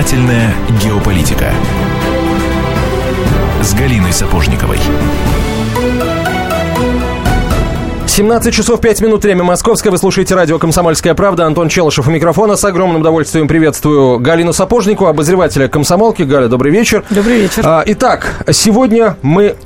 Занимательная геополитика с Галиной Сапожниковой. 17 часов 5 минут, время московское. Вы слушаете радио «Комсомольская правда». Антон Челышев у микрофона. С огромным удовольствием приветствую Галину Сапожнику, обозревателя «Комсомолки». Галя, добрый вечер. Добрый вечер. А, итак, сегодня мы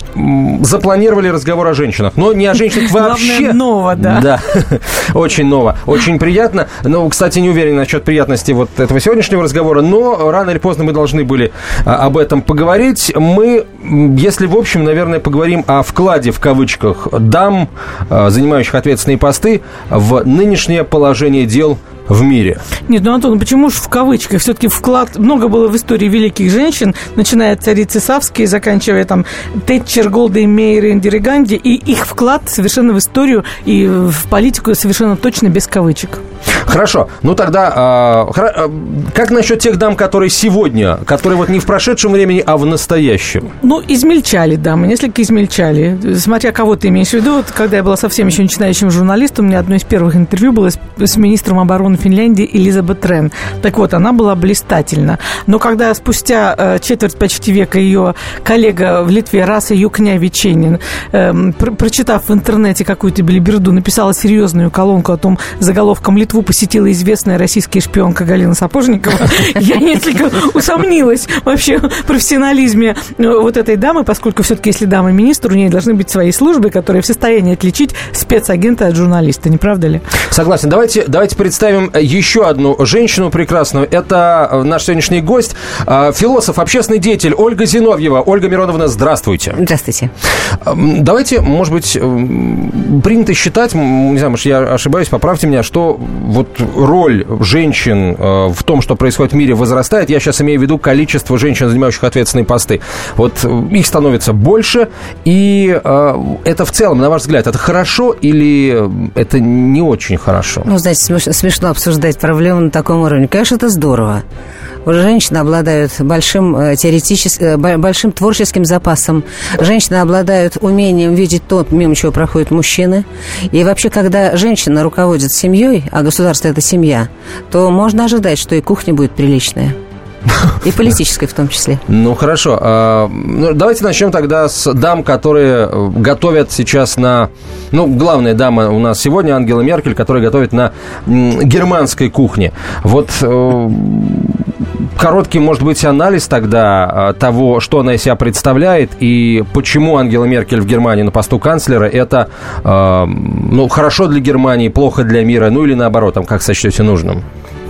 запланировали разговор о женщинах. Но не о женщинах вообще. Главное, ново, да. Да, очень ново. Очень приятно. Ну, кстати, не уверен насчет приятности вот этого сегодняшнего разговора, но рано или поздно мы должны были а, об этом поговорить. Мы, если в общем, наверное, поговорим о вкладе, в кавычках, дам, а, занимающих ответственные посты, в нынешнее положение дел в мире. Нет, ну, Антон, почему же в кавычках? Все-таки вклад... Много было в истории великих женщин, начиная от царицы Савской, заканчивая там Тэтчер, Голдой, Мейер, Индири Ганди, и их вклад совершенно в историю и в политику совершенно точно без кавычек. Хорошо. Ну тогда, э, как насчет тех дам, которые сегодня, которые вот не в прошедшем времени, а в настоящем? Ну, измельчали дамы, несколько измельчали. Смотря кого ты имеешь в виду, вот, когда я была совсем еще начинающим журналистом, у меня одно из первых интервью было с, с министром обороны Финляндии Элизабет Рен. Так вот, она была блистательна. Но когда спустя э, четверть почти века ее коллега в Литве Раса Юкня Веченин, э, про прочитав в интернете какую-то билиберду, написала серьезную колонку о том заголовком Литву посетила известная российская шпионка Галина Сапожникова, я несколько усомнилась вообще в профессионализме э, вот этой дамы, поскольку все-таки, если дама министр, у нее должны быть свои службы, которые в состоянии отличить спецагента от журналиста, не правда ли? Согласен. Давайте, давайте представим еще одну женщину прекрасную. Это э, наш сегодняшний гость, э, философ, общественный деятель Ольга Зиновьева. Ольга Мироновна, здравствуйте. Здравствуйте. Давайте, может быть, принято считать, не знаю, может, я ошибаюсь, поправьте меня, что вот роль женщин э, в том, что происходит в мире, возрастает. Я сейчас имею в виду количество женщин, занимающих ответственные посты. Вот их становится больше, и это в целом, на ваш взгляд, это хорошо или это не очень хорошо? Ну, знаете, смешно обсуждать проблему на таком уровне. Конечно, это здорово. Женщины обладают большим, теоретическим, большим творческим запасом. Женщины обладают умением видеть то, мимо чего проходят мужчины. И вообще, когда женщина руководит семьей, а государство – это семья, то можно ожидать, что и кухня будет приличная. И политической в том числе. Ну, хорошо. А, ну, давайте начнем тогда с дам, которые э, готовят сейчас на... Ну, главная дама у нас сегодня, Ангела Меркель, которая готовит на германской кухне. Вот э, короткий, может быть, анализ тогда э, того, что она из себя представляет и почему Ангела Меркель в Германии на посту канцлера это ну, хорошо для Германии, плохо для мира, ну или наоборот, там, как сочтете нужным?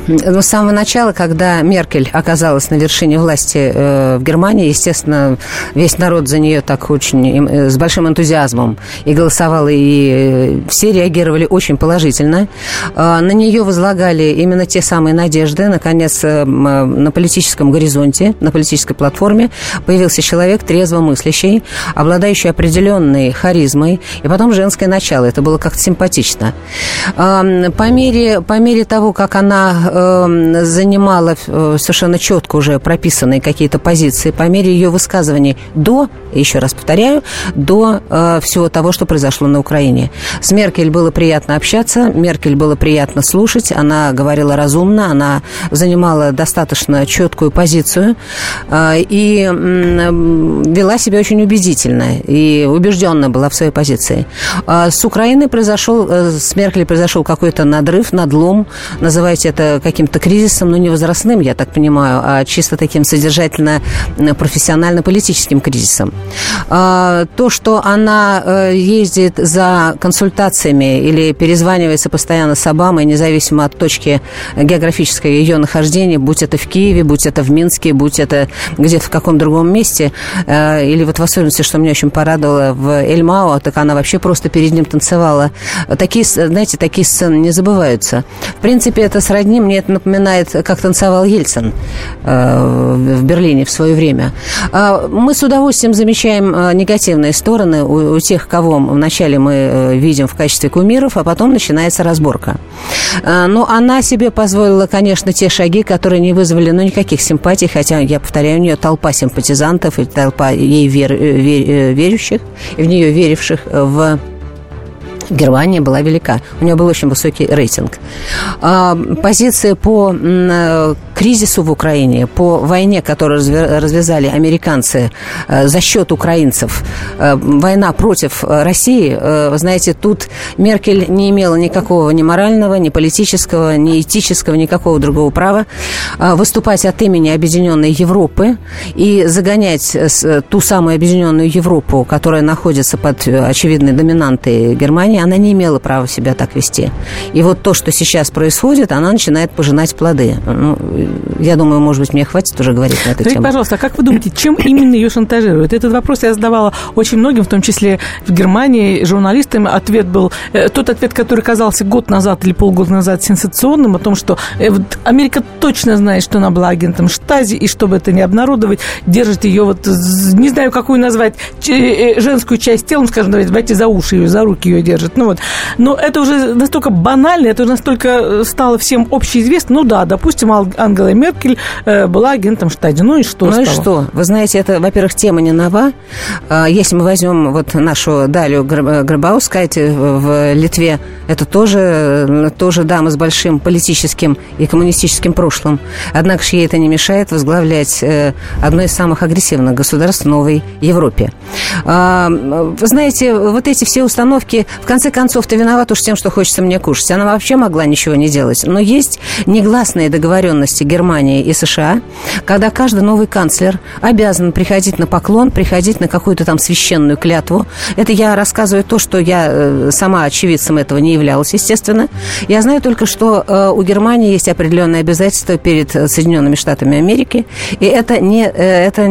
Ну, с самого начала, когда Меркель оказалась на вершине власти э, в Германии, естественно, весь народ за нее так очень э, с большим энтузиазмом и голосовал, и э, все реагировали очень положительно. Э, на нее возлагали именно те самые надежды. Наконец, э, на политическом горизонте, на политической платформе появился человек трезво мыслящий, обладающий определенной харизмой, и потом женское начало. Это было как-то симпатично. Э, по мере, по мере того, как она э, занимала э, совершенно четко уже прописанные какие-то позиции по мере ее высказываний до, еще раз повторяю, до э, всего того, что произошло на Украине. С Меркель было приятно общаться, Меркель было приятно слушать, она говорила разумно, она занимала достаточно четкую позицию э, и э, вела себя очень убедительно и убежденно была в своей позиции. Э, с Украиной произошел, э, с Меркель произошел какой-то надрыв, надлом, называйте это каким-то кризисом, но не возрастным, я так понимаю, а чисто таким содержательно профессионально-политическим кризисом. А, то, что она э, ездит за консультациями или перезванивается постоянно с Обамой, независимо от точки географической ее нахождения, будь это в Киеве, будь это в Минске, будь это где-то в каком другом месте, э, или вот в особенности, что меня очень порадовало в Эльмао, так она вообще просто перед ним танцевала. Такие, знаете, такие сцены не забываются. В принципе, это сродни мне это напоминает, как танцевал Ельцин э, в Берлине в свое время. А мы с удовольствием замечаем э, негативные стороны у, у тех, кого вначале мы э, видим в качестве кумиров, а потом начинается разборка. Но она себе позволила, конечно, те шаги, которые не вызвали ну, никаких симпатий, хотя, я повторяю, у нее толпа симпатизантов и толпа ей вер, вер, верующих, в нее веривших в Германия была велика. У нее был очень высокий рейтинг. А, позиция по э, кризису в Украине, по войне, которую развязали американцы э, за счет украинцев, э, война против России, вы знаете, тут Меркель не имела никакого ни морального, ни политического, ни этического, никакого другого права выступать от имени Объединенной Европы и загонять ту самую Объединенную Европу, которая находится под очевидной доминантой Германии, Германии она не имела права себя так вести. И вот то, что сейчас происходит, она начинает пожинать плоды. Ну, я думаю, может быть, мне хватит уже говорить на эту Скажите, тему. пожалуйста, а как вы думаете, чем именно ее шантажируют? Этот вопрос я задавала очень многим, в том числе в Германии, журналистам. Ответ был, э, тот ответ, который казался год назад или полгода назад сенсационным, о том, что э, Америка точно знает, что она была агентом Штази, и чтобы это не обнародовать, держит ее вот, не знаю, какую назвать, э, женскую часть тела, скажем, давайте за уши ее, за руки ее держит держит. Ну вот. Но это уже настолько банально, это уже настолько э, стало всем общеизвестно. Ну да, допустим, Ангела Меркель э, была агентом Штади. Ну и что? Ну стало? и что? Вы знаете, это, во-первых, тема не нова. А, если мы возьмем вот нашу Далю Грабаускайте в Литве, это тоже, тоже дама с большим политическим и коммунистическим прошлым. Однако же ей это не мешает возглавлять э, одно из самых агрессивных государств в новой Европе. А, вы знаете, вот эти все установки в конце концов, ты виноват уж тем, что хочется мне кушать. Она вообще могла ничего не делать. Но есть негласные договоренности Германии и США, когда каждый новый канцлер обязан приходить на поклон, приходить на какую-то там священную клятву. Это я рассказываю то, что я э, сама очевидцем этого не являлась, естественно. Я знаю только, что э, у Германии есть определенные обязательства перед Соединенными Штатами Америки, и это не... Э, это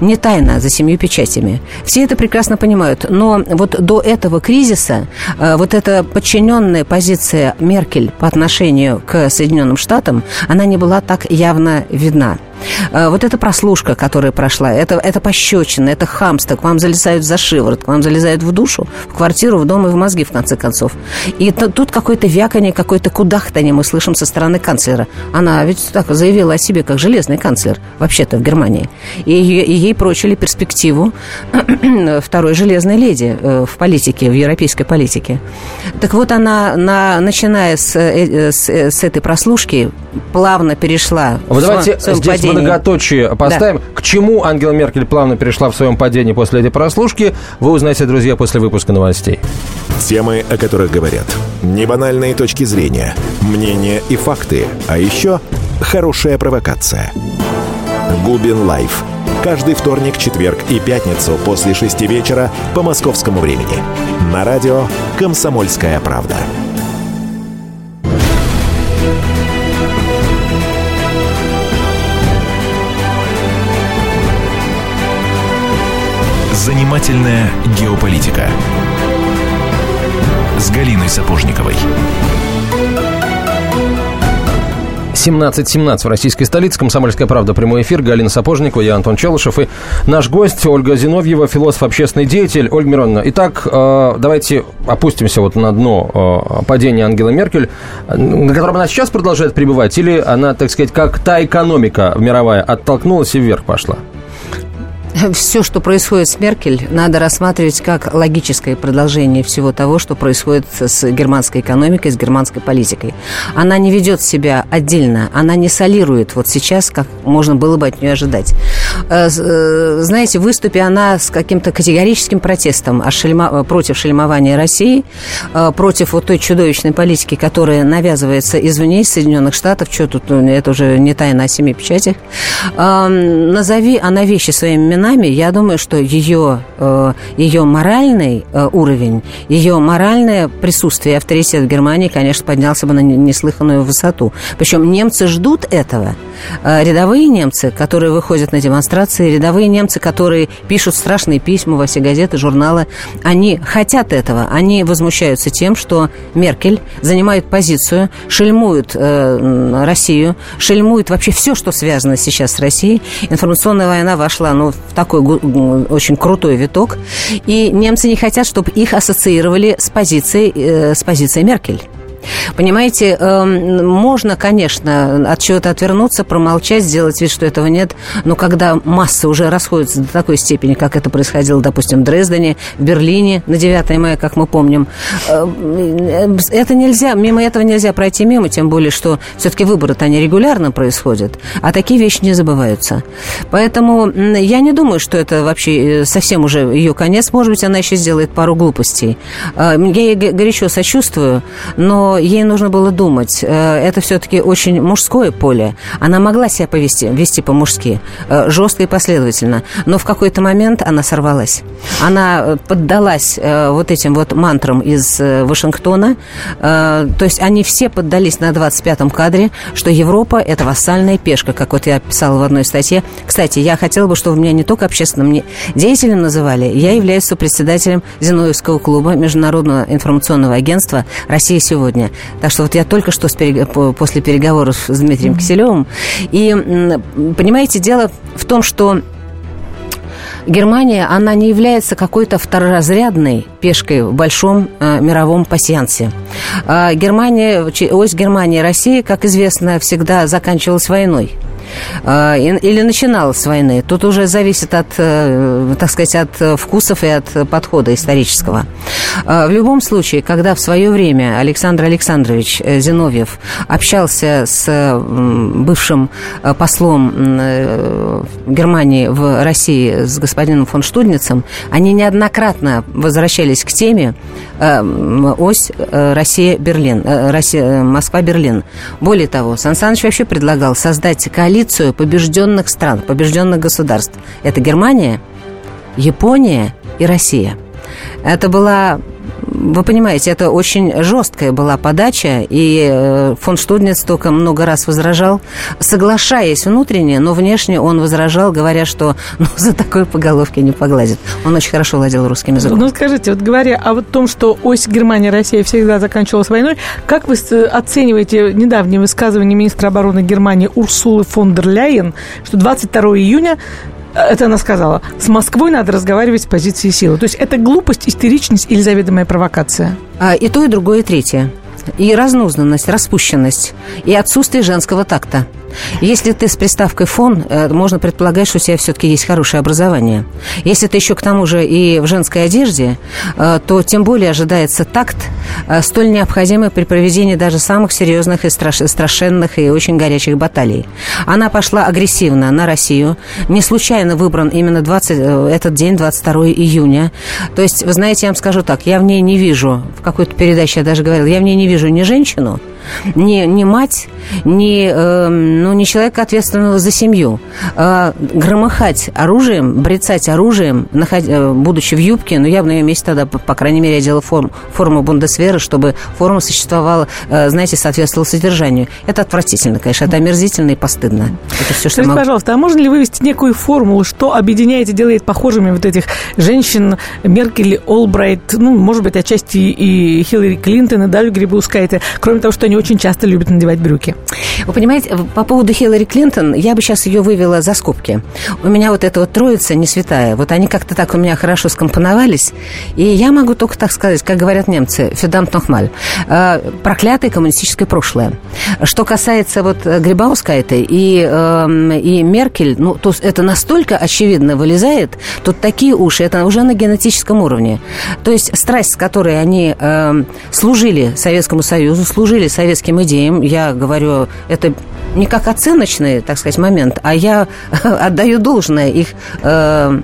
не тайна за семью печатями. Все это прекрасно понимают. Но вот до этого кризиса э, вот эта подчиненная позиция Меркель по отношению к Соединенным Штатам, она не была так явно видна. Э, вот эта прослушка, которая прошла, это, это пощечина, это хамство, к вам залезают за шиворот, к вам залезают в душу, в квартиру, в дом и в мозги, в конце концов. И тут какое-то вяканье, какое-то кудахтание мы слышим со стороны канцлера. Она ведь так заявила о себе, как железный канцлер, вообще-то в Германии. И, и ей прочили перспективу второй железной леди э, в политике, в европейской политике. Так вот, она, на, начиная с, э, с, с этой прослушки, плавно перешла Вы в давайте здесь падении. многоточие поставим. Да. К чему Ангела Меркель плавно перешла в своем падении после этой прослушки, вы узнаете, друзья, после выпуска новостей. Темы, о которых говорят. Небанальные точки зрения, мнения и факты. А еще хорошая провокация. Губин Live. Каждый вторник, четверг и пятницу после шести вечера по московскому времени. На радио «Комсомольская правда». Занимательная геополитика с Галиной Сапожниковой. 17.17 в российской столице. Комсомольская правда. Прямой эфир. Галина Сапожникова, я Антон Челышев. И наш гость Ольга Зиновьева, философ, общественный деятель. Ольга Мироновна, итак, э, давайте опустимся вот на дно э, падения Ангелы Меркель, на котором она сейчас продолжает пребывать, или она, так сказать, как та экономика мировая оттолкнулась и вверх пошла? Все, что происходит с Меркель, надо рассматривать как логическое продолжение всего того, что происходит с германской экономикой, с германской политикой. Она не ведет себя отдельно, она не солирует вот сейчас, как можно было бы от нее ожидать. Э, э, знаете, выступи она с каким-то категорическим протестом шельма, против шельмования России, э, против вот той чудовищной политики, которая навязывается извне из Соединенных Штатов, что тут, ну, это уже не тайна о семи печатях. Назови она вещи своими именами, нами, я думаю, что ее, э, ее моральный э, уровень, ее моральное присутствие и авторитет в Германии, конечно, поднялся бы на неслыханную высоту. Причем немцы ждут этого. Э, рядовые немцы, которые выходят на демонстрации, рядовые немцы, которые пишут страшные письма во все газеты, журналы, они хотят этого. Они возмущаются тем, что Меркель занимает позицию, шельмует э, Россию, шельмует вообще все, что связано сейчас с Россией. Информационная война вошла ну, в такой очень крутой виток. И немцы не хотят, чтобы их ассоциировали с позицией, э, с позицией Меркель. Понимаете, эм, можно, конечно, от чего-то отвернуться, промолчать, сделать вид, что этого нет, но когда масса уже расходится до такой степени, как это происходило, допустим, в Дрездене, в Берлине на 9 мая, как мы помним, э, это нельзя, мимо этого нельзя пройти мимо, тем более, что все-таки выборы-то они регулярно происходят, а такие вещи не забываются. Поэтому я не думаю, что это вообще э, совсем уже ее конец. Может быть, она еще сделает пару глупостей. Э, я ей горячо сочувствую, но ей нужно было думать. Э, это все-таки очень мужское поле. Она могла себя повести, вести по-мужски, жестко и последовательно. Но в какой-то момент она сорвалась. Она поддалась вот этим вот мантрам из Вашингтона. То есть они все поддались на 25-м кадре, что Европа – это вассальная пешка, как вот я писала в одной статье. Кстати, я хотела бы, чтобы меня не только общественным деятелем называли, я являюсь сопредседателем Зиновьевского клуба Международного информационного агентства «Россия сегодня». Так что вот я только что после переговоров с Дмитрием Киселевым. И, понимаете, дело в том, что Германия, она не является какой-то второразрядной пешкой в большом э, мировом пассиансе. Э, Германия, ось Германии и России, как известно, всегда заканчивалась войной. А, или начинал с войны. Тут уже зависит от, э, так сказать, от вкусов и от подхода исторического. А, в любом случае, когда в свое время Александр Александрович э, Зиновьев общался с бывшим э, послом Германии в России с господином фон Штудницем, они неоднократно возвращались к теме ось Россия-Берлин, Россия, Москва-Берлин. Более того, Сан Саныч вообще предлагал создать коалицию побежденных стран, побежденных государств. Это Германия, Япония и Россия. Это была вы понимаете, это очень жесткая была подача, и э, фон Штудниц только много раз возражал, соглашаясь внутренне, но внешне он возражал, говоря, что ну, за такой по головке не погладит. Он очень хорошо владел русским языком. Ну, скажите, вот говоря о том, что ось Германия-Россия всегда заканчивалась войной, как вы оцениваете недавнее высказывание министра обороны Германии Урсулы фон дер Ляйен, что 22 июня это она сказала. С Москвой надо разговаривать с позиции силы. То есть это глупость, истеричность или заведомая провокация? А, и то, и другое, и третье. И разнузнанность, распущенность, и отсутствие женского такта – если ты с приставкой «фон», э, можно предполагать, что у тебя все-таки есть хорошее образование. Если ты еще к тому же и в женской одежде, э, то тем более ожидается такт, э, столь необходимый при проведении даже самых серьезных и страшенных и очень горячих баталий. Она пошла агрессивно на Россию. Не случайно выбран именно 20, этот день, 22 июня. То есть, вы знаете, я вам скажу так, я в ней не вижу, в какой-то передаче я даже говорила, я в ней не вижу ни женщину, ни, ни мать, ни, э, ну, ни человека, ответственного за семью. Э, громыхать оружием, брецать оружием, наход... Э, будучи в юбке, ну, я бы на ее месте тогда, по крайней мере, одела форму, форму Бундесвера, чтобы форма существовала, э, знаете, соответствовала содержанию. Это отвратительно, конечно, это омерзительно и постыдно. Это все, что Скажите, могу... пожалуйста, а можно ли вывести некую формулу, что объединяет и делает похожими вот этих женщин Меркель, Олбрайт, ну, может быть, отчасти и Хиллари Клинтон, и Далю Грибаускайте, кроме того, что они очень часто любят надевать брюки. Вы понимаете, по поводу Хиллари Клинтон, я бы сейчас ее вывела за скобки. У меня вот эта вот троица не святая, вот они как-то так у меня хорошо скомпоновались, и я могу только так сказать, как говорят немцы, федамт нохмаль, э, проклятое коммунистическое прошлое. Что касается вот Грибаускайта и, э, и Меркель, ну, то это настолько очевидно вылезает, тут такие уши, это уже на генетическом уровне. То есть страсть, с которой они э, служили Советскому Союзу, служили советским идеям, я говорю, это не как оценочный, так сказать, момент, а я отдаю должное их э,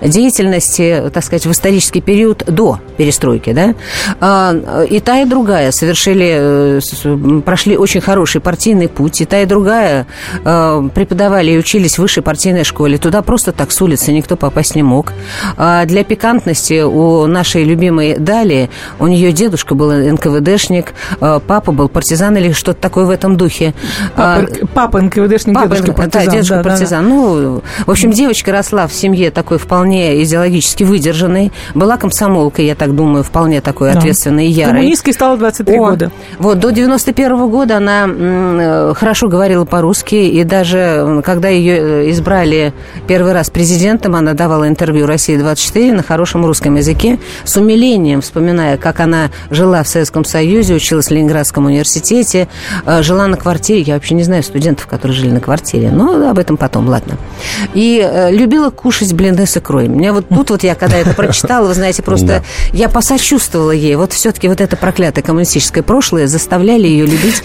деятельности, так сказать, в исторический период до перестройки, да, а, и та, и другая совершили, э, прошли очень хороший партийный путь, и та, и другая э, преподавали и учились в высшей партийной школе. Туда просто так с улицы никто попасть не мог. А для пикантности у нашей любимой Дали, у нее дедушка был НКВДшник, э, папа был партизан или что-то такое в этом духе. Папа, папа НКВДшник, папа, дедушка партизан. Да, дедушка да, партизан. Да, да. Ну, в общем, девочка росла в семье такой вполне идеологически выдержанной, была комсомолкой, я так думаю, вполне такой да. ответственный и ярый. Коммунисткой стала 23 О, года. Вот, до 91 года она м, хорошо говорила по-русски, и даже когда ее избрали первый раз президентом, она давала интервью «России-24» на хорошем русском языке, с умилением вспоминая, как она жила в Советском Союзе, училась в Ленинградском университете, жила на квартире, я вообще не знаю студентов, которые жили на квартире, но об этом потом, ладно. И э, любила кушать блины с икрой. Мне вот тут вот я, когда это прочитала, вы знаете, просто да. я посочувствовала ей. Вот все-таки вот это проклятое коммунистическое прошлое заставляли ее любить.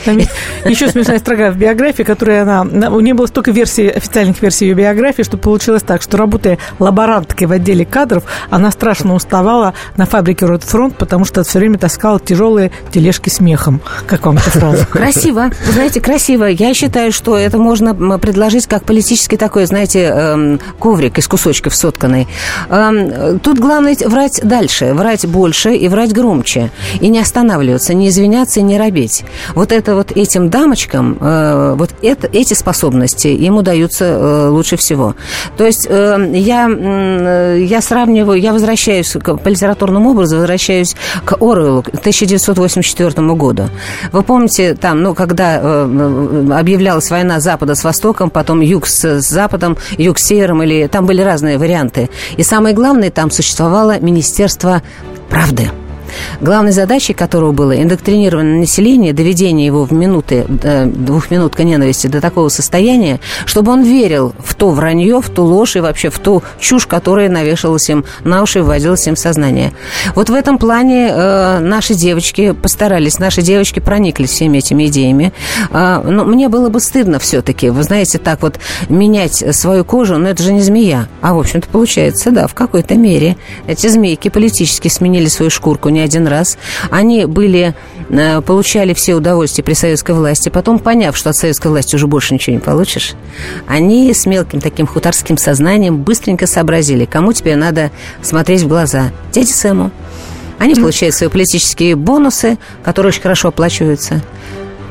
Еще смешная строга в биографии, которая она... У нее было столько версий, официальных версий ее биографии, что получилось так, что работая лаборанткой в отделе кадров, она страшно уставала на фабрике Ротфронт, потому что все время таскала тяжелые тележки с мехом. Как вам эта фраза? Красиво. Вы знаете, красиво. Я считаю, что это можно предложить как политический такой, знаете, эм, коврик из кусочков сотканный. Эм, тут главное врать дальше, врать больше и врать громче. И не останавливаться, не извиняться и не робеть. Вот это вот этим дамочкам, э, вот это, эти способности им удаются э, лучше всего. То есть я, я сравниваю, я возвращаюсь к, по литературному образу, возвращаюсь к Оруэллу, 1984 году. Вы помните, там, ну, когда э, объявлялась война Запада с Востоком, потом Юг с Западом, Юг с Севером, или там были разные варианты. И самое главное, там существовало Министерство правды – главной задачей которого было индоктринирование населения, доведение его в минуты, э, двухминутка ненависти до такого состояния, чтобы он верил в то вранье, в ту ложь и вообще в ту чушь, которая навешалась им на уши и вводилась им в сознание. Вот в этом плане э, наши девочки постарались, наши девочки прониклись всеми этими идеями. Э, но мне было бы стыдно все-таки, вы знаете, так вот менять свою кожу, но это же не змея. А, в общем-то, получается, да, в какой-то мере. Эти змейки политически сменили свою шкурку, не один раз. Они были, э, получали все удовольствия при советской власти. Потом, поняв, что от советской власти уже больше ничего не получишь, они с мелким таким хуторским сознанием быстренько сообразили, кому тебе надо смотреть в глаза. Дяде Сэму. Они получают свои политические бонусы, которые очень хорошо оплачиваются.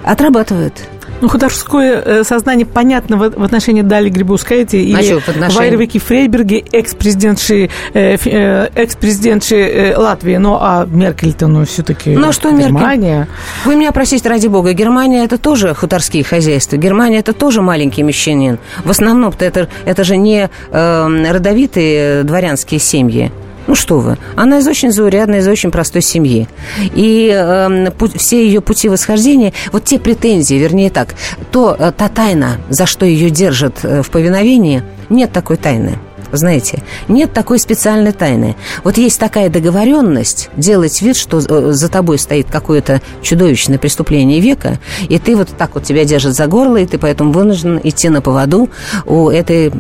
Отрабатывают. Ну, художеское э, сознание понятно в, отношении Дали Грибускайте и отношении... Вайрвики Фрейберги, экс-президентши, э, э, экс-президентши Латвии. Ну, а Меркель-то, ну, все-таки Ну, а что Германия. Меркель? Вы меня простите, ради бога, Германия это тоже хуторские хозяйства. Германия это тоже маленький мещанин. В основном это, это же не э, родовитые дворянские семьи. Ну что вы, она из очень заурядной, из очень простой семьи. И э, путь, все ее пути восхождения, вот те претензии, вернее так, то, э, та тайна, за что ее держат э, в повиновении, нет такой тайны. Знаете, нет такой специальной тайны. Вот есть такая договоренность делать вид, что э, за тобой стоит какое-то чудовищное преступление века, и ты вот так вот тебя держит за горло, и ты поэтому вынужден идти на поводу у этой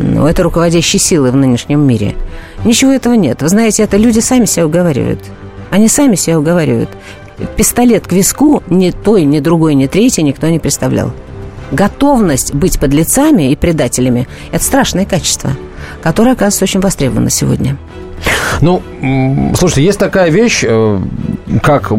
у этой руководящей силы в нынешнем мире. Ничего этого нет. Вы знаете, это люди сами себя уговаривают. Они сами себя уговаривают. Пистолет к виску ни той, ни другой, ни третий никто не представлял. Готовность быть подлецами и предателями – это страшное качество, которое, оказывается, очень востребовано сегодня. Ну, слушайте, есть такая вещь, э, как,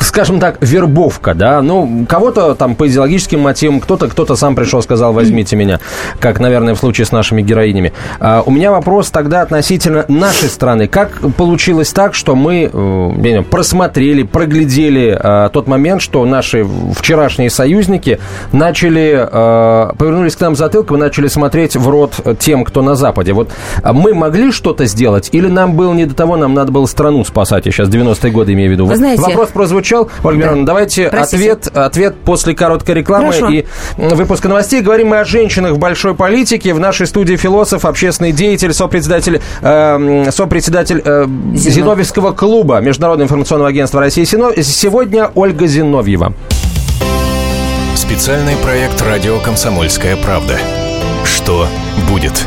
скажем так, вербовка, да, ну, кого-то там по идеологическим мотивам, кто-то кто-то сам пришел, сказал, возьмите меня, как, наверное, в случае с нашими героинями. А у меня вопрос тогда относительно нашей страны. Как получилось так, что мы э, просмотрели, проглядели а, тот момент, что наши вчерашние союзники начали, а, повернулись к нам затылком и начали смотреть в рот тем, кто на Западе. Вот мы могли что-то сделать или нам было не до того, нам надо было страну спасать, я сейчас 90-е годы имею в виду. Вы знаете, Вопрос прозвучал. Ольга да. Мироновна, давайте ответ, ответ после короткой рекламы Хорошо. и выпуска новостей. Говорим мы о женщинах в большой политике. В нашей студии философ, общественный деятель, сопредседатель, э, сопредседатель э, Зиновьевского клуба Международного информационного агентства России Сегодня Ольга Зиновьева. Специальный проект «Радио Комсомольская правда». Что будет?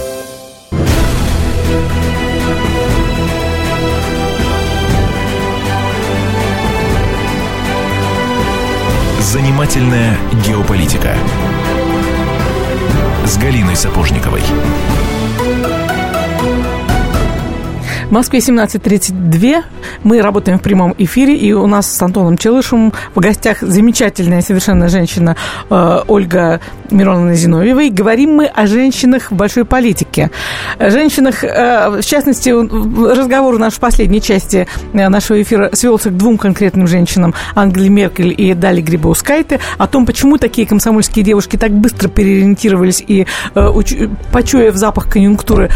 Занимательная геополитика с Галиной Сапожниковой. В Москве 17.32. Мы работаем в прямом эфире, и у нас с Антоном Челышем в гостях замечательная совершенно женщина э, Ольга Мироновна Зиновьева. И говорим мы о женщинах в большой политике. Женщинах, э, в частности, разговор наш в последней части э, нашего эфира свелся к двум конкретным женщинам, Ангеле Меркель и Дали Грибаускайте, о том, почему такие комсомольские девушки так быстро переориентировались и, э, почуяв запах конъюнктуры,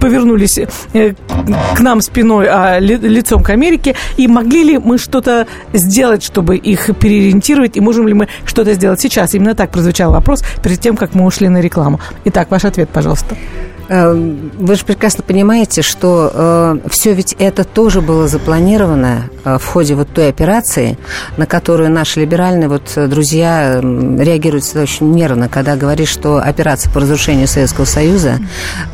повернулись к нам спиной, а лицом к Америке. И могли ли мы что-то сделать, чтобы их переориентировать? И можем ли мы что-то сделать сейчас? Именно так прозвучал вопрос перед тем, как мы ушли на рекламу. Итак, ваш ответ, пожалуйста. Эм, вы же прекрасно понимаете, что э, все ведь это тоже было запланировано э, в ходе вот той операции, на которую наши либеральные вот друзья э, реагируют очень нервно, когда говоришь, что операция по разрушению Советского Союза,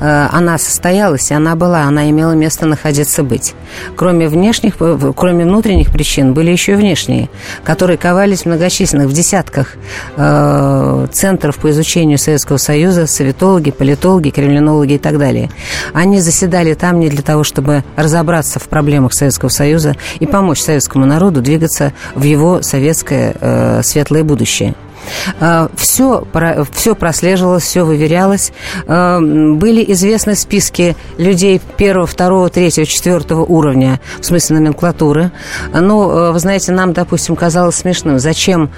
э, она состоялась, и она была, она имела место находиться быть. Кроме внешних, э, кроме внутренних причин, были еще и внешние, которые ковались в многочисленных, в десятках э, центров по изучению Советского Союза, советологи, политологи, кремлинологи, психологи и так далее. Они заседали там не для того, чтобы разобраться в проблемах Советского Союза и помочь советскому народу двигаться в его советское э, светлое будущее. Все, а, все прослеживалось, все выверялось. А, были известны списки людей первого, второго, третьего, четвертого уровня, в смысле номенклатуры. Но, а, вы знаете, нам, допустим, казалось смешным, зачем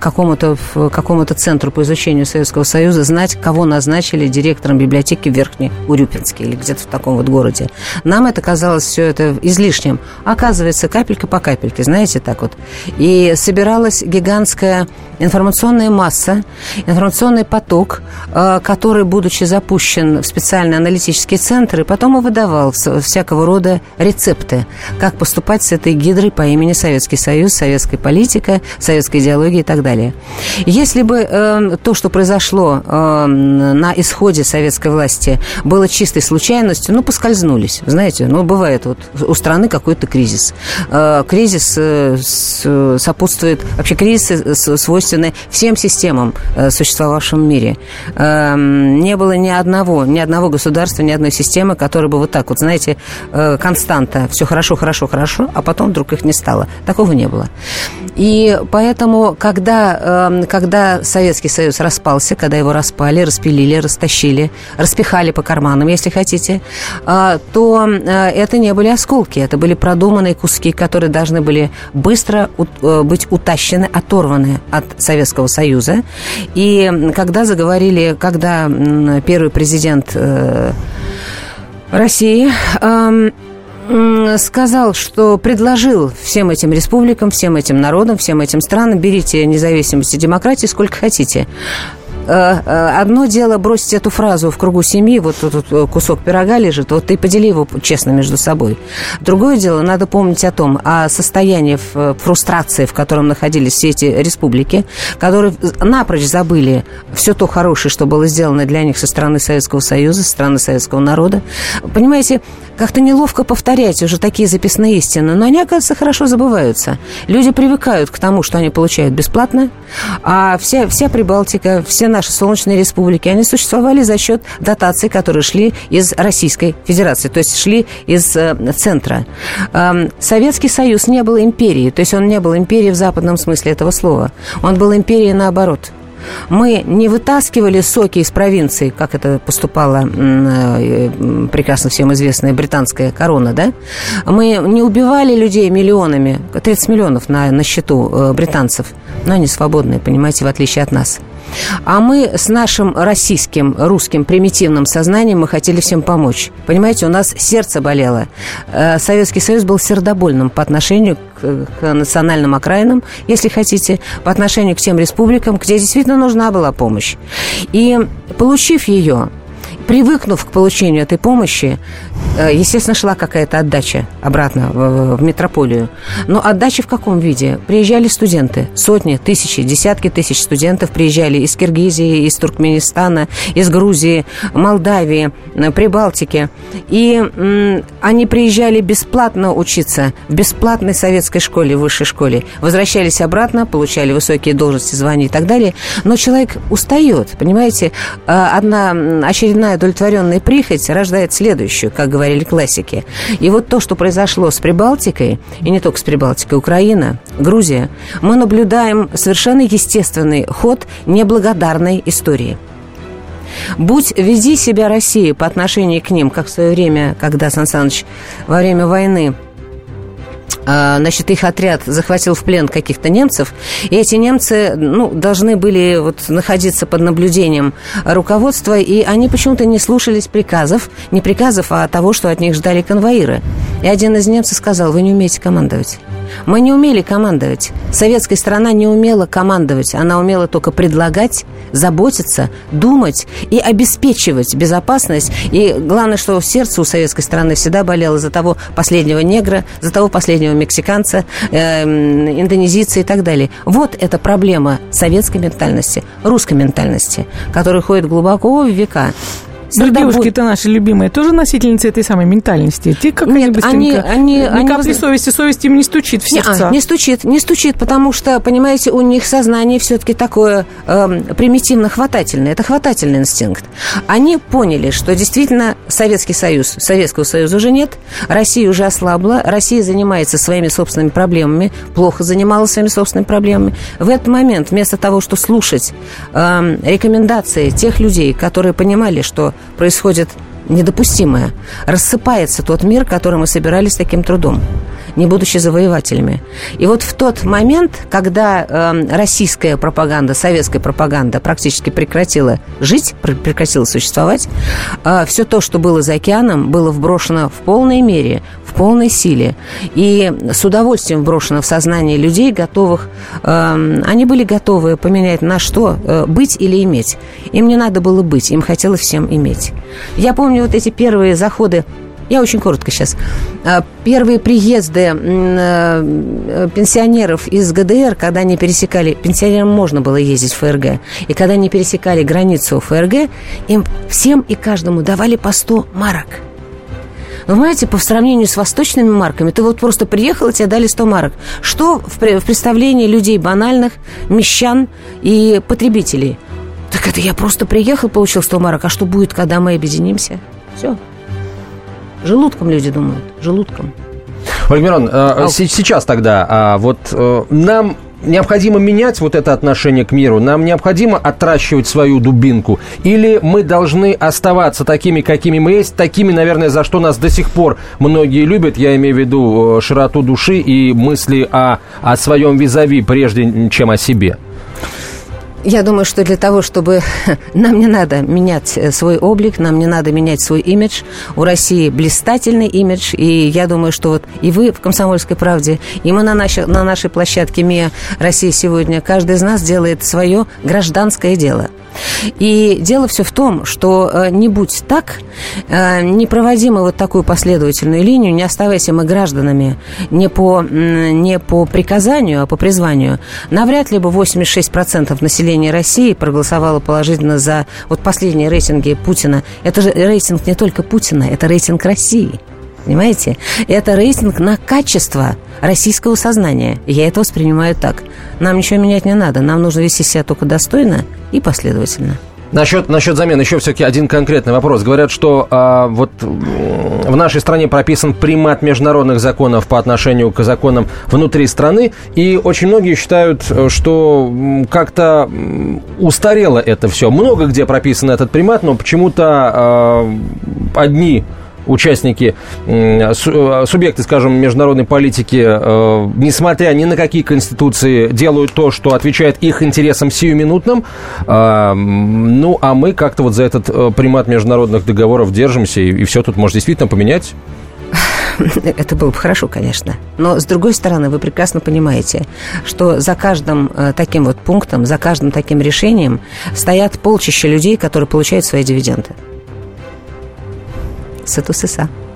какому-то какому центру по изучению Советского Союза знать, кого назначили директором библиотеки в Верхней Урюпинске или где-то в таком вот городе. Нам это казалось все это излишним. Оказывается, капелька по капельке, знаете, так вот. И собиралась гигантская информационная масса, информационный поток, э, который, будучи запущен в специальные аналитические центры, потом и выдавал всякого рода рецепты, как поступать с этой гидрой по имени Советский Союз, советская политика, советская идеология и так далее. Если бы э, то, что произошло э, на исходе советской власти, было чистой случайностью, ну, поскользнулись, знаете, ну, бывает вот у страны какой-то кризис. Кризис сопутствует, вообще кризис свойственен свойственны всем системам, э, существовавшим в мире. Эм, не было ни одного, ни одного государства, ни одной системы, которая бы вот так вот, знаете, э, константа, все хорошо, хорошо, хорошо, а потом вдруг их не стало. Такого не было. И поэтому, когда, эм, когда Советский Союз распался, когда его распали, распилили, растащили, распихали по карманам, если хотите, э, то это не были осколки, это были продуманные куски, которые должны были быстро быть утащены, оторваны от Советского Союза. И когда заговорили, когда первый президент э, России сказал, что предложил всем этим республикам, всем этим народам, всем этим странам, берите независимость и демократию сколько хотите. Э, э, одно дело бросить эту фразу в кругу семьи, вот тут э, кусок пирога лежит, вот ты подели его честно между собой. Другое дело, надо помнить о том, о состоянии фрустрации, в котором находились все эти республики, которые напрочь забыли все то хорошее, что было сделано для них со стороны Советского Союза, со стороны советского народа. Понимаете, как-то неловко повторять уже такие записные истины, но они, оказывается, хорошо забываются. Люди привыкают к тому, что они получают бесплатно, а вся, вся Прибалтика, все наши солнечные республики, они существовали за счет дотаций, которые шли из Российской Федерации, то есть шли из э, центра. Э, Советский Союз не был империей, то есть он не был империей в западном смысле этого слова. Он был империей наоборот. Мы не вытаскивали соки из провинции, как это поступала э, прекрасно всем известная британская корона, да? Мы не убивали людей миллионами, 30 миллионов на, на счету э, британцев, но они свободные, понимаете, в отличие от нас. А мы с нашим российским, русским примитивным сознанием мы хотели всем помочь. Понимаете, у нас сердце болело. Э, Советский Союз был сердобольным по отношению к, к национальным окраинам, если хотите, по отношению к тем республикам, где действительно нужна была помощь. И получив ее, привыкнув к получению этой помощи, естественно, шла какая-то отдача обратно в, в метрополию. Но отдача в каком виде? Приезжали студенты, сотни, тысячи, десятки тысяч студентов приезжали из Киргизии, из Туркменистана, из Грузии, Молдавии, э, Прибалтики. И м, они приезжали бесплатно учиться в бесплатной советской школе, высшей школе. Возвращались обратно, получали высокие должности, звания и так далее. Но человек устает, понимаете? А, одна очередная удовлетворенная прихоть рождает следующую, как говорили классики. И вот то, что произошло с Прибалтикой, и не только с Прибалтикой, Украина, Грузия, мы наблюдаем совершенно естественный ход неблагодарной истории. Будь, веди себя Россия по отношению к ним, как в свое время, когда Сан Саныч во время войны значит, их отряд захватил в плен каких-то немцев, и эти немцы, ну, должны были вот находиться под наблюдением руководства, и они почему-то не слушались приказов, не приказов, а того, что от них ждали конвоиры. И один из немцев сказал, вы не умеете командовать. Мы не умели командовать. Советская страна не умела командовать. Она умела только предлагать, заботиться, думать и обеспечивать безопасность. И главное, что сердце у советской страны всегда болело за того последнего негра, за того последнего мексиканца, э, индонезийца и так далее. Вот эта проблема советской ментальности, русской ментальности, которая ходит глубоко в века. Но девушки-то наши любимые тоже носительницы этой самой ментальности. Те как Нет, они, они, Ни они, капли воз... совести, совесть им не стучит в сердца. Не, а, не стучит, не стучит, потому что, понимаете, у них сознание все-таки такое э, примитивно-хватательное. Это хватательный инстинкт. Они поняли, что действительно Советский Союз, Советского Союза уже нет, Россия уже ослабла, Россия занимается своими собственными проблемами, плохо занималась своими собственными проблемами. В этот момент, вместо того, что слушать э, рекомендации тех людей, которые понимали, что происходит недопустимое. Рассыпается тот мир, который мы собирались таким трудом, не будучи завоевателями. И вот в тот момент, когда э, российская пропаганда, советская пропаганда практически прекратила жить, прекратила существовать, э, все то, что было за океаном, было вброшено в полной мере в полной силе. И с удовольствием брошено в сознание людей, готовых... Э, они были готовы поменять на что? Э, быть или иметь. Им не надо было быть, им хотелось всем иметь. Я помню вот эти первые заходы я очень коротко сейчас. Э, первые приезды э, пенсионеров из ГДР, когда они пересекали... Пенсионерам можно было ездить в ФРГ. И когда они пересекали границу ФРГ, им всем и каждому давали по 100 марок. Вы понимаете, по сравнению с восточными марками, ты вот просто приехал, и тебе дали 100 марок. Что в, в представлении людей банальных, мещан и потребителей? Так это я просто приехал, получил 100 марок, а что будет, когда мы объединимся? Все. Желудком люди думают, желудком. Ольга Мирон, э, сейчас тогда а, вот э, нам необходимо менять вот это отношение к миру? Нам необходимо отращивать свою дубинку? Или мы должны оставаться такими, какими мы есть, такими, наверное, за что нас до сих пор многие любят? Я имею в виду э, широту души и мысли о, о своем визави, прежде чем о себе. Я думаю, что для того, чтобы нам не надо менять э, свой облик, нам не надо менять свой имидж. У России блистательный имидж, и я думаю, что вот и вы в «Комсомольской правде», и мы на, нашей на нашей площадке «МИА Россия сегодня», каждый из нас делает свое гражданское дело – и дело все в том, что э, не будь так, э, не проводи мы вот такую последовательную линию, не оставайся мы гражданами не по, не по приказанию, а по призванию, навряд ли бы 86% населения России проголосовало положительно за вот последние рейтинги Путина. Это же рейтинг не только Путина, это рейтинг России. Понимаете? Это рейтинг на качество российского сознания. Я это воспринимаю так. Нам ничего менять не надо. Нам нужно вести себя только достойно и последовательно. Насчет, насчет замены еще все-таки один конкретный вопрос. Говорят, что а, вот в нашей стране прописан примат международных законов по отношению к законам внутри страны, и очень многие считают, что как-то устарело это все. Много где прописан этот примат, но почему-то а, одни участники, э, субъекты, скажем, международной политики, э, несмотря ни на какие конституции, делают то, что отвечает их интересам сиюминутным. Э, ну, а мы как-то вот за этот примат международных договоров держимся, и, и все тут может действительно поменять. Это было бы хорошо, конечно. Но, с другой стороны, вы прекрасно понимаете, что за каждым таким вот пунктом, за каждым таким решением стоят полчища людей, которые получают свои дивиденды. Сатусеса. А,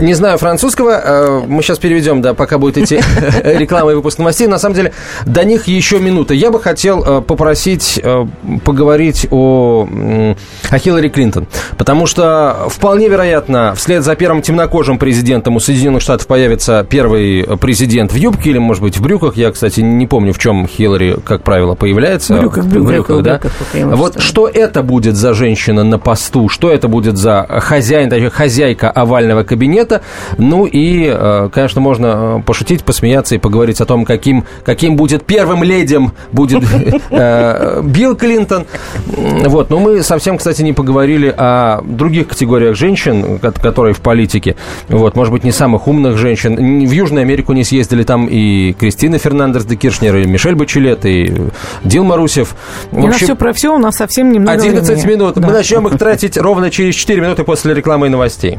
не знаю французского, а, мы сейчас переведем, да, пока будет идти реклама и выпуск новостей. На самом деле, до них еще минута. Я бы хотел а, попросить поговорить о, о Хиллари Клинтон, потому что вполне вероятно, вслед за первым темнокожим президентом у Соединенных Штатов появится первый президент в юбке или, может быть, в брюках. Я, кстати, не помню, в чем Хиллари, как правило, появляется. В брюках, в брюках, в брюках да. Брюках, вот что это будет за женщина на посту, что это будет за хозяин, хозяйка овального кабинета. Ну и, э, конечно, можно э, пошутить, посмеяться и поговорить о том, каким, каким будет первым ледем будет э, Билл Клинтон. Вот. Но мы совсем, кстати, не поговорили о других категориях женщин, которые в политике. Вот. Может быть, не самых умных женщин. В Южную Америку не съездили там и Кристина Фернандес де Киршнер, и Мишель Бачелет, и Дилма Русев. В общем, все про все у нас совсем немного 11 времени. минут. Да. Мы начнем их тратить ровно через 4 минуты после рекламы и новостей.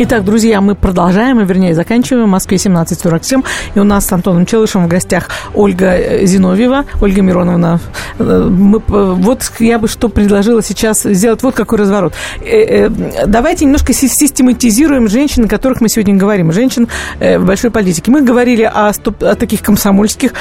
Итак, друзья, мы продолжаем, и вернее заканчиваем. В Москве 17.47. И у нас с Антоном Челышем в гостях Ольга э, Зиновьева, Ольга Мироновна. Э, мы, вот я бы что предложила сейчас сделать вот какой разворот. Э, давайте немножко систематизируем женщин, о которых мы сегодня говорим. Женщин в большой политике. Мы говорили о, о таких комсомольских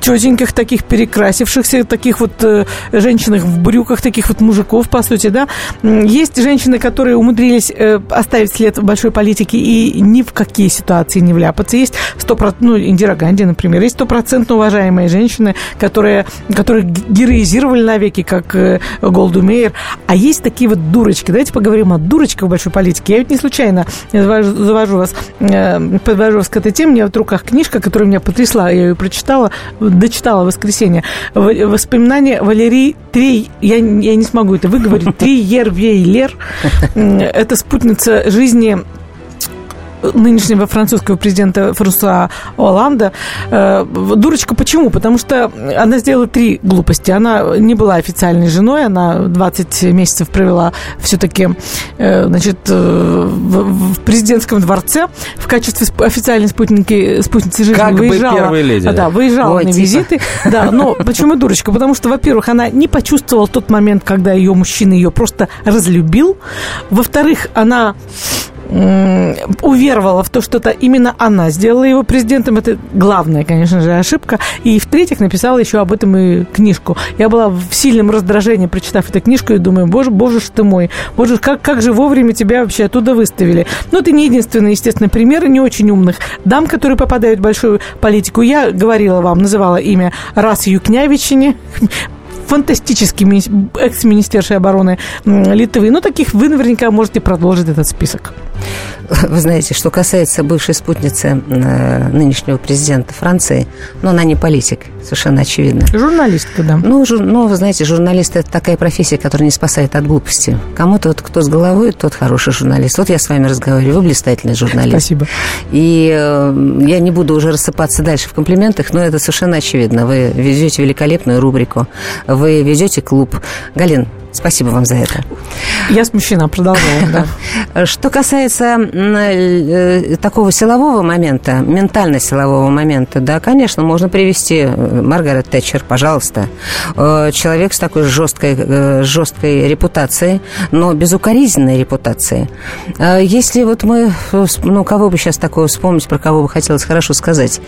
тетеньких таких перекрасившихся, таких вот э, женщинах в брюках, таких вот мужиков, по сути, да. Есть женщины, которые умудрились э, оставить след в большой политике и ни в какие ситуации не вляпаться. Есть 100%, ну, Индира Ганди, например, есть стопроцентно уважаемые женщины, которые, которые героизировали навеки, как э, Голду Мейер. А есть такие вот дурочки. Давайте поговорим о дурочках в большой политике. Я ведь не случайно завожу, завожу вас, э, подвожу вас к этой теме. У меня в руках книжка, которая меня потрясла, я ее прочитала дочитала в воскресенье. Воспоминания Валерии Трей, я, я не смогу это выговорить, Триер Вейлер. Это спутница жизни нынешнего французского президента Франсуа Оланда. Э, дурочка почему? Потому что она сделала три глупости. Она не была официальной женой, она 20 месяцев провела все-таки э, значит, э, в президентском дворце в качестве официальной спутники, спутницы жизни как выезжала. Бы леди, да, да. выезжала Ой, на типа. визиты. Да, но почему дурочка? Потому что, во-первых, она не почувствовала тот момент, когда ее мужчина ее просто разлюбил. Во-вторых, она уверовала в то, что это именно она сделала его президентом. Это главная, конечно же, ошибка. И в-третьих, написала еще об этом и книжку. Я была в сильном раздражении, прочитав эту книжку, и думаю, боже, боже ж ты мой, боже, как, как же вовремя тебя вообще оттуда выставили. Но это не единственный, естественно, пример не очень умных дам, которые попадают в большую политику. Я говорила вам, называла имя Рас Юкнявичине, фантастический экс-министершей обороны Литвы. Ну, таких вы наверняка можете продолжить этот список. Вы знаете, что касается бывшей спутницы э, нынешнего президента Франции, ну, она не политик, совершенно очевидно. Журналистка, да. Ну, жур, ну, вы знаете, журналист – это такая профессия, которая не спасает от глупости. Кому-то вот кто с головой, тот хороший журналист. Вот я с вами разговариваю, вы блистательный журналист. Спасибо. И э, я не буду уже рассыпаться дальше в комплиментах, но это совершенно очевидно. Вы везете великолепную рубрику, вы везете клуб. Галин, Спасибо вам за это. Я смущена, продолжаем, да. Что касается э, такого силового момента, ментально-силового момента, да, конечно, можно привести э, Маргарет Тэтчер, пожалуйста. Э, человек с такой жесткой, жесткой репутацией, но безукоризненной репутацией. Если вот мы, ну, кого бы сейчас такого вспомнить, про кого бы хотелось хорошо сказать.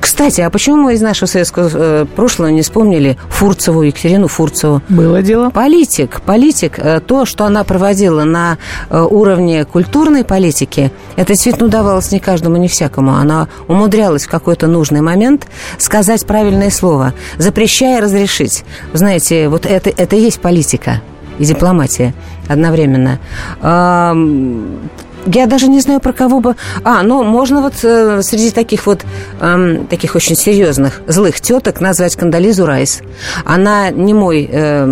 Кстати, а почему мы из нашего советского прошлого не вспомнили Фурцеву, Екатерину Фурцеву? Было дело. Политик, политик, э, то, что она проводила на э, уровне культурной политики, это действительно удавалось не каждому, не всякому. Она умудрялась в какой-то нужный момент сказать правильное слово, запрещая разрешить. Знаете, вот это, это и есть политика и дипломатия одновременно я даже не знаю, про кого бы... А, ну, можно вот э, среди таких вот, э, таких очень серьезных, злых теток назвать Кандализу Райс. Она не мой... Э,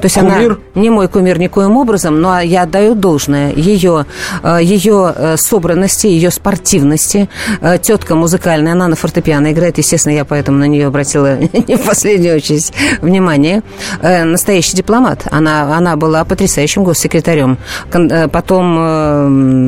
то есть кумир? она не мой кумир никоим образом, но я отдаю должное ее, э, ее э, собранности, ее спортивности. Э, тетка музыкальная, она на фортепиано играет. Естественно, я поэтому на нее обратила не в последнюю очередь внимание. Э, настоящий дипломат. Она, она была потрясающим госсекретарем. Э, потом... Э,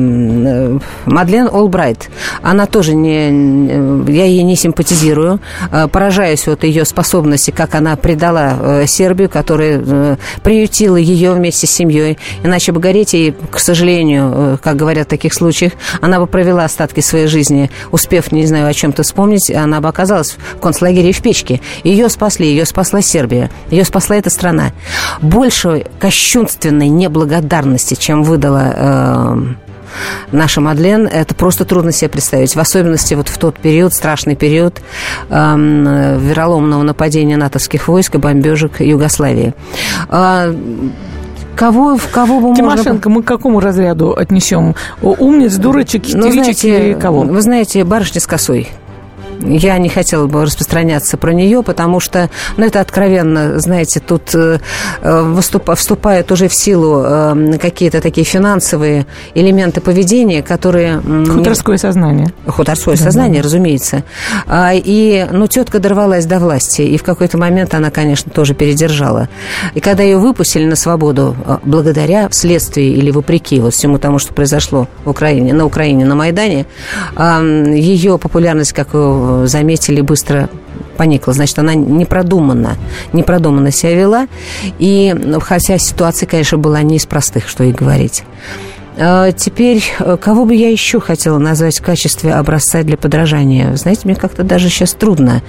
Мадлен Олбрайт. Она тоже не... Я ей не симпатизирую. Э, поражаюсь от ее способности, как она предала э, Сербию, которая приютила ее вместе с семьей. Иначе бы гореть ей, к сожалению, как говорят в таких случаях, она бы провела остатки своей жизни, успев, не знаю, о чем-то вспомнить, она бы оказалась в концлагере в печке. Ее спасли, ее спасла Сербия, ее спасла эта страна. Больше кощунственной неблагодарности, чем выдала наша Мадлен, это просто трудно себе представить. В особенности вот в тот период, страшный период э, вероломного нападения натовских войск и бомбежек Югославии. А, Кого, в кого бы Тимошенко можно... мы к какому разряду отнесем? Умниц, дурочек, истеричек ну, знаете, или кого? Вы знаете, барышня с косой я не хотела бы распространяться про нее, потому что, ну, это откровенно, знаете, тут э, выступ, вступают уже в силу э, какие-то такие финансовые элементы поведения, которые... Хуторское сознание. Хуторское да, сознание, да. разумеется. А, и, ну, тетка дорвалась до власти, и в какой-то момент она, конечно, тоже передержала. И когда ее выпустили на свободу, э, благодаря, вследствие или вопреки вот всему тому, что произошло в Украине, на Украине, на Майдане, ее популярность, как заметили, быстро поникла. Значит, она непродуманно, непродуманно себя вела. И ну, хотя ситуация, конечно, была не из простых, что и говорить. А, теперь, э, кого бы я еще хотела назвать в качестве образца для подражания? Знаете, мне как-то даже сейчас трудно.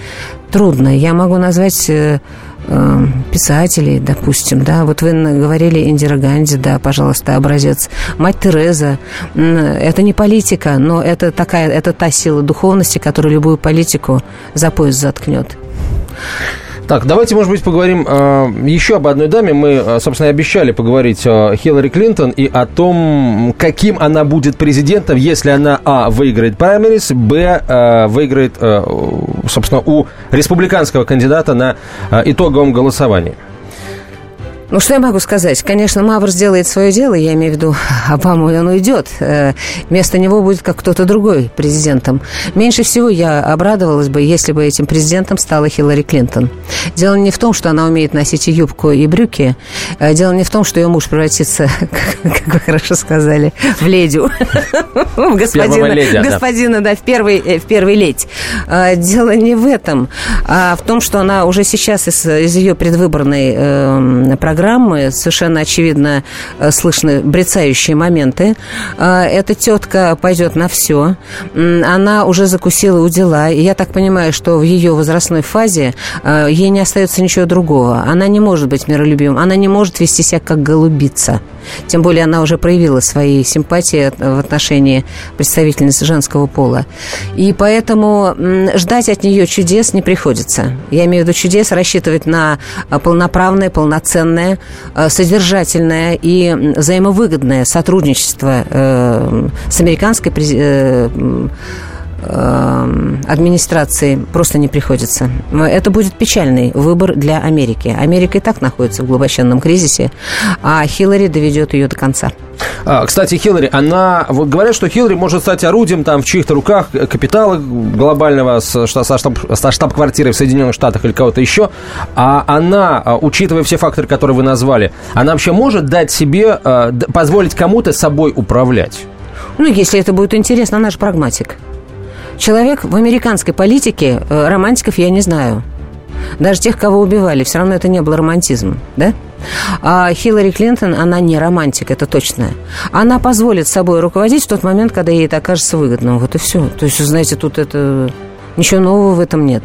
Трудно. Я могу назвать э, э, писателей, допустим, да, вот вы говорили Индира Ганди, да, пожалуйста, образец. Мать Тереза, это не политика, но это такая, это та сила духовности, которая любую политику за пояс заткнет. Так, давайте, может быть, поговорим э, еще об одной даме. Мы, э, собственно, обещали поговорить о Хиллари Клинтон и о том, каким она будет президентом, если она, а, выиграет праймерис, б, э, выиграет, э, собственно, у республиканского кандидата на э, итоговом голосовании. Ну, что я могу сказать? Конечно, Мавр сделает свое дело, я имею в виду Обаму, и он уйдет. Э, вместо него будет как кто-то другой президентом. Меньше всего я обрадовалась бы, если бы этим президентом стала Хиллари Клинтон. Дело не в том, что она умеет носить и юбку, и брюки. Э, дело не в том, что ее муж превратится, как вы хорошо сказали, в ледю. Господина, господина, да, в первый, э, в первый ледь. Дело не в этом, а в том, что она уже сейчас из, из ее предвыборной эм, программы программы совершенно очевидно э, слышны брецающие моменты. Э, эта тетка пойдет на все. Она уже закусила у дела. И я так понимаю, что в ее возрастной фазе э, ей не остается ничего другого. Она не может быть миролюбимым. Она не может вести себя как голубица. Тем более она уже проявила свои симпатии в отношении представительницы женского пола. И поэтому ждать от нее чудес не приходится. Я имею в виду чудес рассчитывать на полноправное, полноценное Э, содержательное и взаимовыгодное сотрудничество э, с американской э, администрации просто не приходится. Это будет печальный выбор для Америки. Америка и так находится в глубоченном кризисе, а Хиллари доведет ее до конца. А, кстати, Хиллари, она... Вот говорят, что Хиллари может стать орудием там в чьих-то руках капитала глобального со, со, штаб, со штаб-квартирой в Соединенных Штатах или кого-то еще. А она, а, учитывая все факторы, которые вы назвали, она вообще может дать себе, а, позволить кому-то собой управлять? Ну, если это будет интересно, она же прагматик. Человек в американской политике, э, романтиков я не знаю. Даже тех, кого убивали, все равно это не был романтизм, да? А Хиллари Клинтон, она не романтик, это точно. Она позволит собой руководить в тот момент, когда ей это окажется выгодным. Вот и все. То есть, знаете, тут это Ничего нового в этом нет.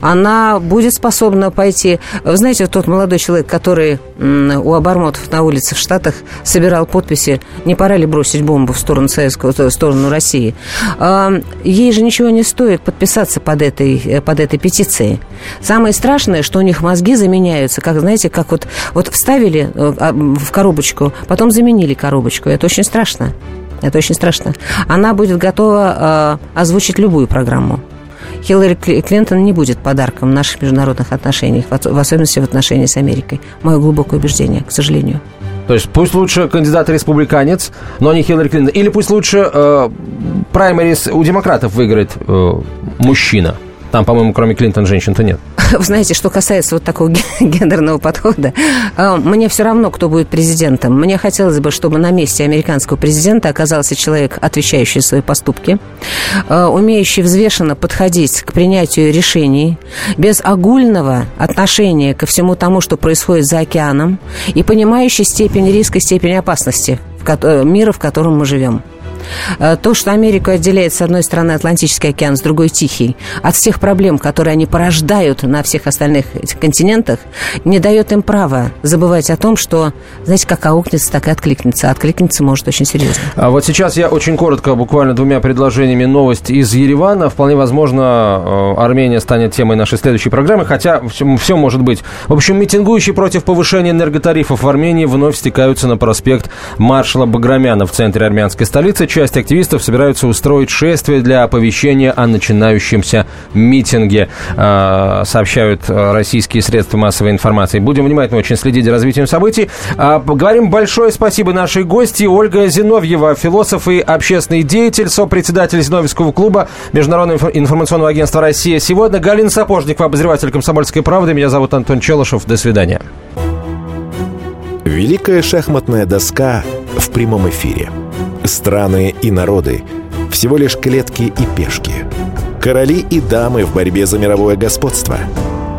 Она будет способна пойти... Вы знаете, тот молодой человек, который у обормотов на улице в Штатах собирал подписи, не пора ли бросить бомбу в сторону Советского, в сторону России. А, ей же ничего не стоит подписаться под этой, э, под этой петицией. Самое страшное, что у них мозги заменяются, как, знаете, как вот, вот вставили э, в коробочку, потом заменили коробочку. Это очень страшно. Это очень страшно. Она будет готова э, озвучить любую программу. Хиллари Клинтон не будет подарком в наших международных отношениях, в особенности в отношении с Америкой. Мое глубокое убеждение, к сожалению. То есть пусть лучше кандидат республиканец, но не Хиллари Клинтон. Или пусть лучше э, праймерис у демократов выиграет э, мужчина. Там, по-моему, кроме Клинтон женщин-то нет. Вы знаете, что касается вот такого гендерного подхода, э, мне все равно, кто будет президентом. Мне хотелось бы, чтобы на месте американского президента оказался человек, отвечающий за свои поступки, э, умеющий взвешенно подходить к принятию решений, без огульного отношения ко всему тому, что происходит за океаном, и понимающий степень риска, степень опасности мира, в котором мы живем. Э, то, что Америку отделяет с одной стороны Атлантический океан, с другой Тихий, от всех проблем, которые они порождают на всех остальных континентах, не дает им права забывать о том, что, знаете, как аукнется, так и откликнется. Откликнется может очень серьезно. А вот сейчас я очень коротко, буквально двумя предложениями новость из Еревана. Вполне возможно, э, Армения станет темой нашей следующей программы, хотя все, все может быть. В общем, митингующие против повышения энерготарифов в Армении вновь стекаются на проспект маршала Баграмяна в центре армянской столицы часть активистов собираются устроить шествие для оповещения о начинающемся митинге, а, сообщают а, российские средства массовой информации. Будем внимательно очень следить за развитием событий. А, говорим большое спасибо нашей гости Ольга Зиновьева, философ и общественный деятель, сопредседатель Зиновьевского клуба Международного информационного агентства «Россия». Сегодня Галина Сапожникова, обозреватель «Комсомольской правды». Меня зовут Антон Челышев. До свидания. Великая шахматная доска в прямом эфире – страны и народы – всего лишь клетки и пешки. Короли и дамы в борьбе за мировое господство.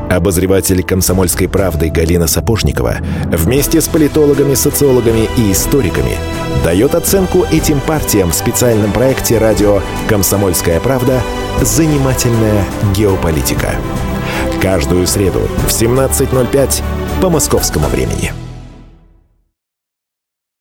Обозреватель комсомольской правды Галина Сапожникова вместе с политологами, социологами и историками дает оценку этим партиям в специальном проекте радио «Комсомольская правда. Занимательная геополитика». Каждую среду в 17.05 по московскому времени.